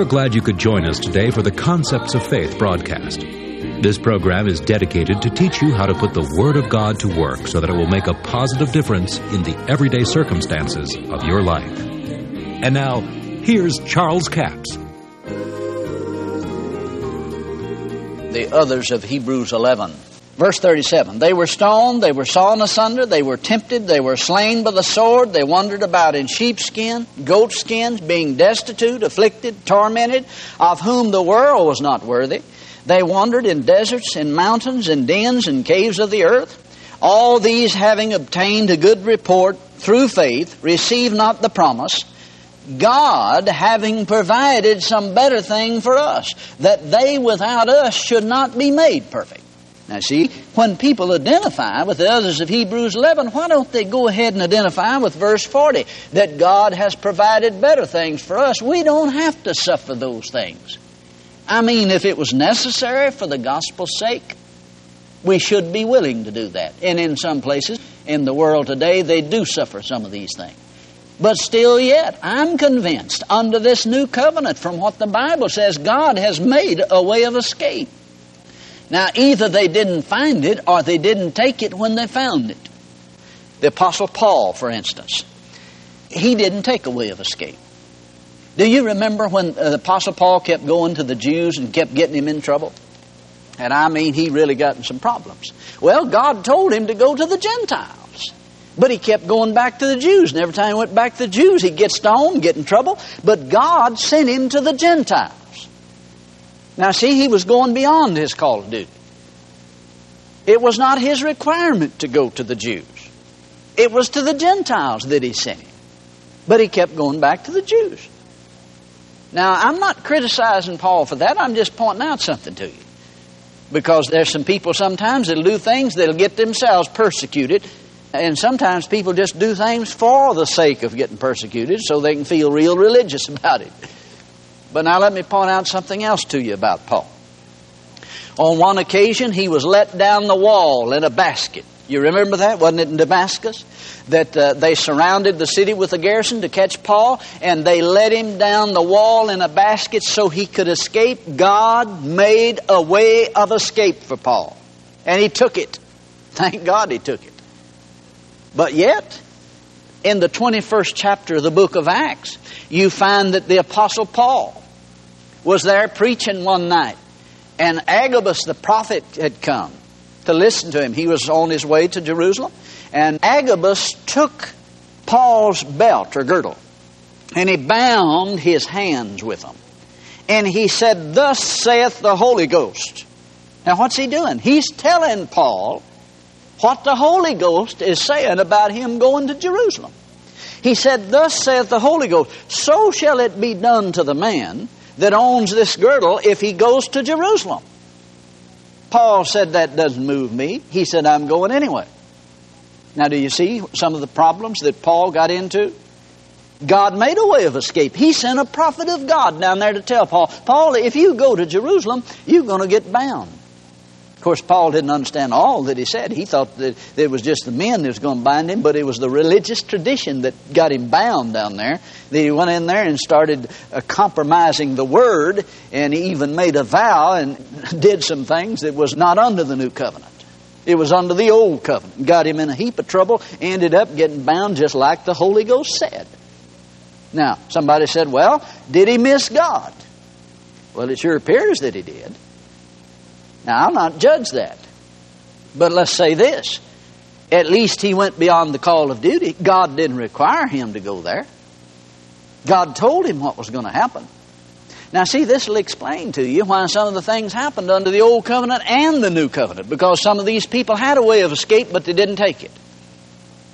are glad you could join us today for the Concepts of Faith broadcast. This program is dedicated to teach you how to put the Word of God to work so that it will make a positive difference in the everyday circumstances of your life. And now, here's Charles Capps. The others of Hebrews 11. Verse 37 They were stoned, they were sawn asunder, they were tempted, they were slain by the sword, they wandered about in sheepskin, goatskins, being destitute, afflicted, tormented, of whom the world was not worthy. They wandered in deserts, in mountains, in dens, and caves of the earth. All these having obtained a good report through faith, received not the promise. God having provided some better thing for us, that they without us should not be made perfect. Now, see, when people identify with the others of Hebrews 11, why don't they go ahead and identify with verse 40 that God has provided better things for us? We don't have to suffer those things. I mean, if it was necessary for the gospel's sake, we should be willing to do that. And in some places in the world today, they do suffer some of these things. But still, yet, I'm convinced under this new covenant, from what the Bible says, God has made a way of escape. Now, either they didn't find it or they didn't take it when they found it. The Apostle Paul, for instance, he didn't take a way of escape. Do you remember when uh, the Apostle Paul kept going to the Jews and kept getting him in trouble? And I mean, he really got in some problems. Well, God told him to go to the Gentiles. But he kept going back to the Jews. And every time he went back to the Jews, he'd get stoned, get in trouble. But God sent him to the Gentiles. Now, see, he was going beyond his call of duty. It was not his requirement to go to the Jews, it was to the Gentiles that he sent him. But he kept going back to the Jews. Now, I'm not criticizing Paul for that, I'm just pointing out something to you. Because there's some people sometimes that'll do things that'll get themselves persecuted. And sometimes people just do things for the sake of getting persecuted so they can feel real religious about it. But now let me point out something else to you about Paul. On one occasion, he was let down the wall in a basket. You remember that? Wasn't it in Damascus? That uh, they surrounded the city with a garrison to catch Paul, and they let him down the wall in a basket so he could escape. God made a way of escape for Paul, and he took it. Thank God he took it. But yet, in the 21st chapter of the book of Acts, you find that the Apostle Paul was there preaching one night, and Agabus the prophet had come to listen to him. He was on his way to Jerusalem, and Agabus took Paul's belt or girdle, and he bound his hands with them. And he said, Thus saith the Holy Ghost. Now, what's he doing? He's telling Paul what the Holy Ghost is saying about him going to Jerusalem. He said, Thus saith the Holy Ghost, so shall it be done to the man that owns this girdle if he goes to Jerusalem. Paul said, That doesn't move me. He said, I'm going anyway. Now, do you see some of the problems that Paul got into? God made a way of escape. He sent a prophet of God down there to tell Paul, Paul, if you go to Jerusalem, you're going to get bound. Of course, Paul didn't understand all that he said. He thought that it was just the men that was going to bind him, but it was the religious tradition that got him bound down there. That he went in there and started uh, compromising the word, and he even made a vow and did some things that was not under the new covenant. It was under the old covenant. Got him in a heap of trouble, ended up getting bound just like the Holy Ghost said. Now, somebody said, well, did he miss God? Well, it sure appears that he did. Now, I'll not judge that. But let's say this at least he went beyond the call of duty. God didn't require him to go there, God told him what was going to happen. Now, see, this will explain to you why some of the things happened under the Old Covenant and the New Covenant, because some of these people had a way of escape, but they didn't take it.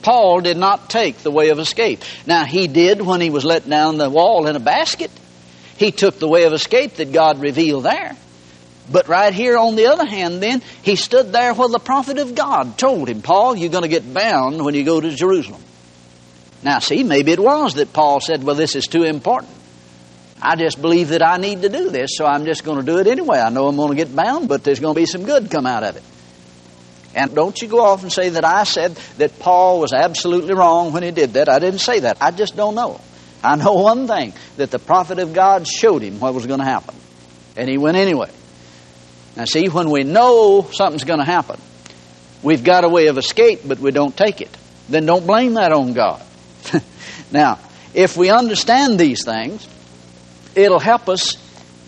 Paul did not take the way of escape. Now, he did when he was let down the wall in a basket. He took the way of escape that God revealed there. But right here, on the other hand, then, he stood there where the prophet of God told him, Paul, you're going to get bound when you go to Jerusalem. Now, see, maybe it was that Paul said, well, this is too important. I just believe that I need to do this, so I'm just going to do it anyway. I know I'm going to get bound, but there's going to be some good come out of it. And don't you go off and say that I said that Paul was absolutely wrong when he did that. I didn't say that. I just don't know. I know one thing that the prophet of God showed him what was going to happen. And he went anyway. Now, see, when we know something's going to happen, we've got a way of escape, but we don't take it. Then don't blame that on God. now, if we understand these things, it'll help us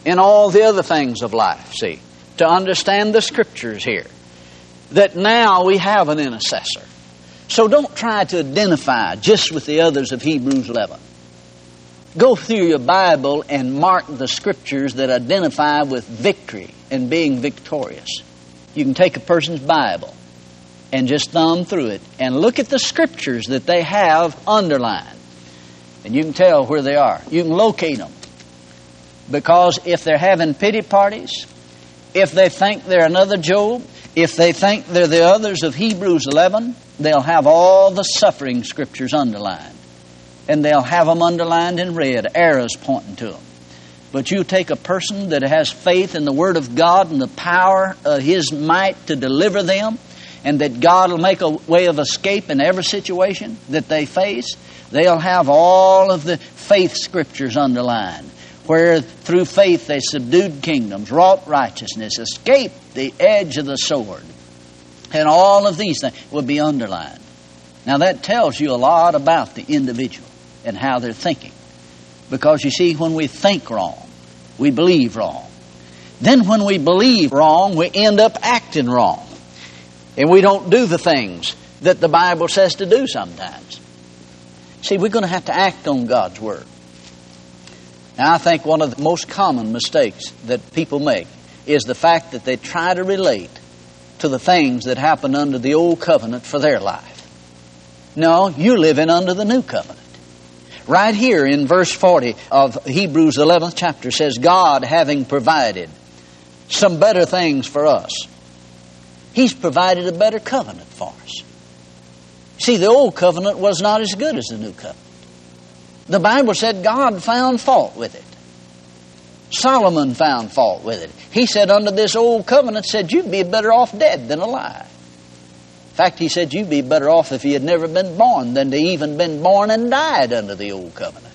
in all the other things of life, see, to understand the scriptures here. That now we have an intercessor. So don't try to identify just with the others of Hebrews 11. Go through your Bible and mark the scriptures that identify with victory and being victorious. You can take a person's Bible and just thumb through it and look at the scriptures that they have underlined. And you can tell where they are. You can locate them. Because if they're having pity parties, if they think they're another Job, if they think they're the others of Hebrews 11, they'll have all the suffering scriptures underlined. And they'll have them underlined in red, arrows pointing to them. But you take a person that has faith in the Word of God and the power of His might to deliver them, and that God will make a way of escape in every situation that they face, they'll have all of the faith scriptures underlined where through faith they subdued kingdoms, wrought righteousness, escaped the edge of the sword. And all of these things will be underlined. Now that tells you a lot about the individual and how they're thinking. Because you see, when we think wrong, we believe wrong. Then when we believe wrong, we end up acting wrong. And we don't do the things that the Bible says to do sometimes. See, we're going to have to act on God's Word. Now, I think one of the most common mistakes that people make is the fact that they try to relate to the things that happened under the old covenant for their life. No, you're living under the new covenant. Right here in verse 40 of Hebrews 11th chapter says, God having provided some better things for us, He's provided a better covenant for us. See, the old covenant was not as good as the new covenant. The Bible said God found fault with it. Solomon found fault with it. He said under this old covenant, said you'd be better off dead than alive. Fact, he said you'd be better off if you had never been born than to even been born and died under the old covenant.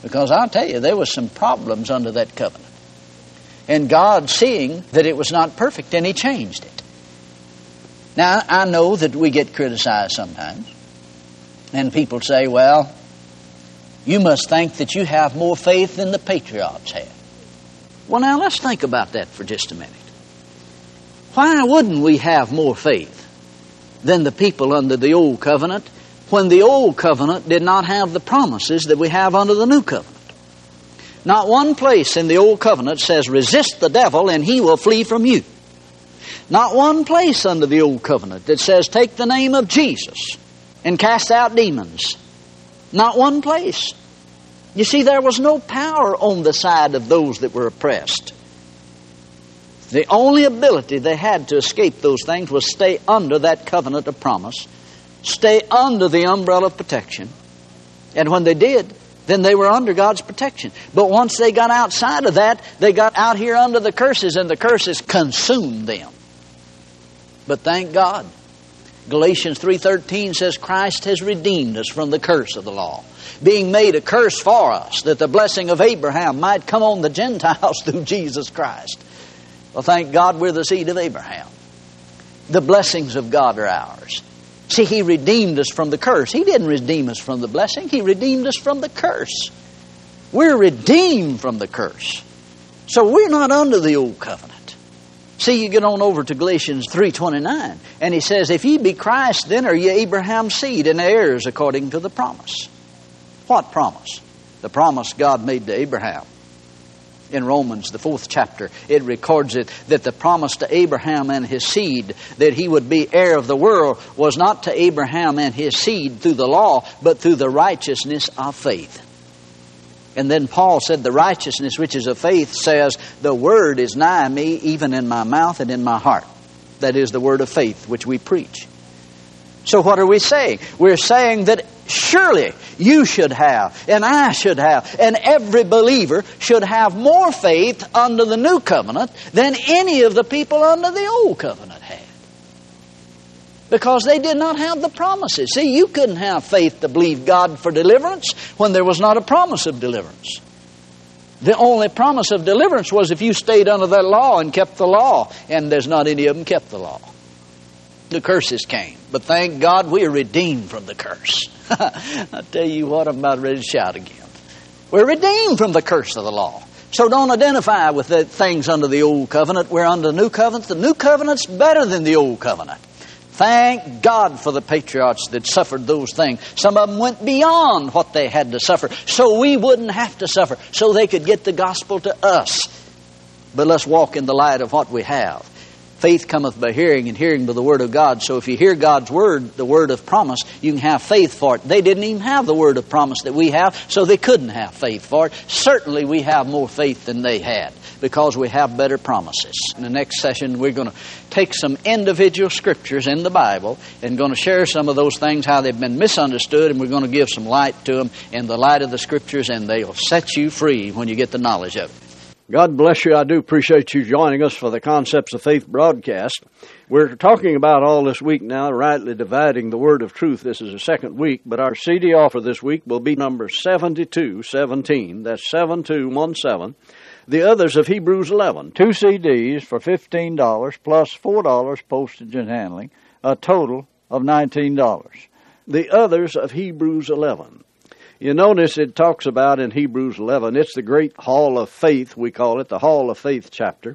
Because I'll tell you, there was some problems under that covenant. And God, seeing that it was not perfect, and He changed it. Now, I know that we get criticized sometimes. And people say, well, you must think that you have more faith than the patriarchs had. Well, now let's think about that for just a minute. Why wouldn't we have more faith than the people under the old covenant when the old covenant did not have the promises that we have under the new covenant? Not one place in the old covenant says, resist the devil and he will flee from you. Not one place under the old covenant that says, take the name of Jesus and cast out demons not one place. You see, there was no power on the side of those that were oppressed. The only ability they had to escape those things was stay under that covenant of promise, stay under the umbrella of protection. And when they did, then they were under God's protection. But once they got outside of that, they got out here under the curses, and the curses consumed them. But thank God, Galatians 3:13 says Christ has redeemed us from the curse of the law, being made a curse for us that the blessing of Abraham might come on the Gentiles through Jesus Christ. Well, thank God we're the seed of Abraham. The blessings of God are ours. See, He redeemed us from the curse. He didn't redeem us from the blessing, He redeemed us from the curse. We're redeemed from the curse. So we're not under the old covenant. See, you get on over to Galatians 3.29, and he says, If ye be Christ, then are ye Abraham's seed and heirs according to the promise. What promise? The promise God made to Abraham. In Romans, the fourth chapter, it records it that the promise to Abraham and his seed that he would be heir of the world was not to Abraham and his seed through the law, but through the righteousness of faith. And then Paul said, The righteousness which is of faith says, The word is nigh me, even in my mouth and in my heart. That is the word of faith which we preach. So, what are we saying? We're saying that surely you should have, and I should have, and every believer should have more faith under the new covenant than any of the people under the old covenant had. because they did not have the promises. See, you couldn't have faith to believe God for deliverance when there was not a promise of deliverance. The only promise of deliverance was if you stayed under that law and kept the law, and there's not any of them kept the law. The curses came, but thank God we are redeemed from the curse. I tell you what, I'm about ready to shout again. We're redeemed from the curse of the law. So don't identify with the things under the old covenant. We're under the new covenant. The new covenant's better than the old covenant. Thank God for the patriarchs that suffered those things. Some of them went beyond what they had to suffer, so we wouldn't have to suffer, so they could get the gospel to us. But let's walk in the light of what we have. Faith cometh by hearing, and hearing by the word of God. So if you hear God's word, the word of promise, you can have faith for it. They didn't even have the word of promise that we have, so they couldn't have faith for it. Certainly we have more faith than they had because we have better promises. In the next session, we're going to take some individual scriptures in the Bible and going to share some of those things, how they've been misunderstood, and we're going to give some light to them in the light of the scriptures, and they'll set you free when you get the knowledge of it. God bless you. I do appreciate you joining us for the Concepts of Faith broadcast. We're talking about all this week now, rightly dividing the word of truth. This is the second week, but our CD offer this week will be number 7217. That's 7217 the others of Hebrews 11. Two CDs for $15 plus $4 postage and handling, a total of $19. The others of Hebrews 11. You notice it talks about in Hebrews 11, it's the great hall of faith, we call it, the hall of faith chapter.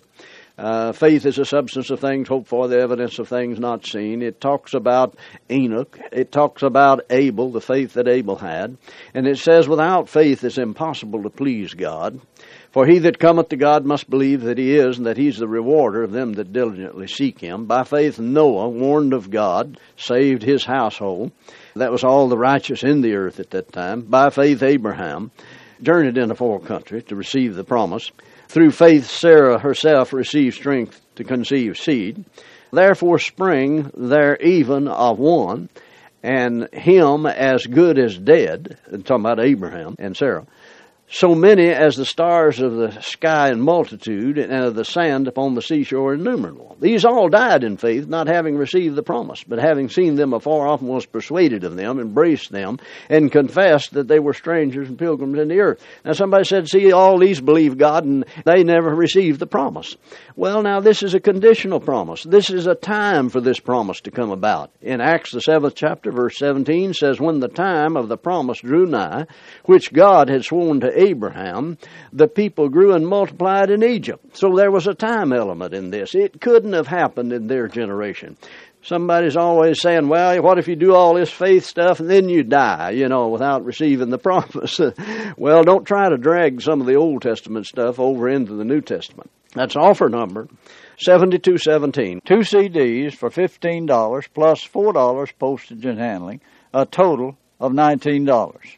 Uh, faith is a substance of things hoped for, the evidence of things not seen. It talks about Enoch. It talks about Abel, the faith that Abel had. And it says, without faith it's impossible to please God. For he that cometh to God must believe that he is, and that he's the rewarder of them that diligently seek him. By faith, Noah, warned of God, saved his household. That was all the righteous in the earth at that time. By faith, Abraham journeyed into a foreign country to receive the promise. Through faith, Sarah herself received strength to conceive seed. Therefore, spring there even of one, and him as good as dead, and talking about Abraham and Sarah, so many as the stars of the sky in multitude, and of the sand upon the seashore innumerable. These all died in faith, not having received the promise, but having seen them afar off, and was persuaded of them, embraced them, and confessed that they were strangers and pilgrims in the earth. Now somebody said, see, all these believe God, and they never received the promise. Well, now this is a conditional promise. This is a time for this promise to come about. In Acts the seventh chapter, verse 17 says, When the time of the promise drew nigh, which God had sworn to Abraham, the people grew and multiplied in Egypt. So there was a time element in this. It couldn't have happened in their generation. Somebody's always saying, well, what if you do all this faith stuff and then you die, you know, without receiving the promise? well, don't try to drag some of the Old Testament stuff over into the New Testament. That's offer number 7217. Two CDs for $15 plus $4 postage and handling, a total of $19.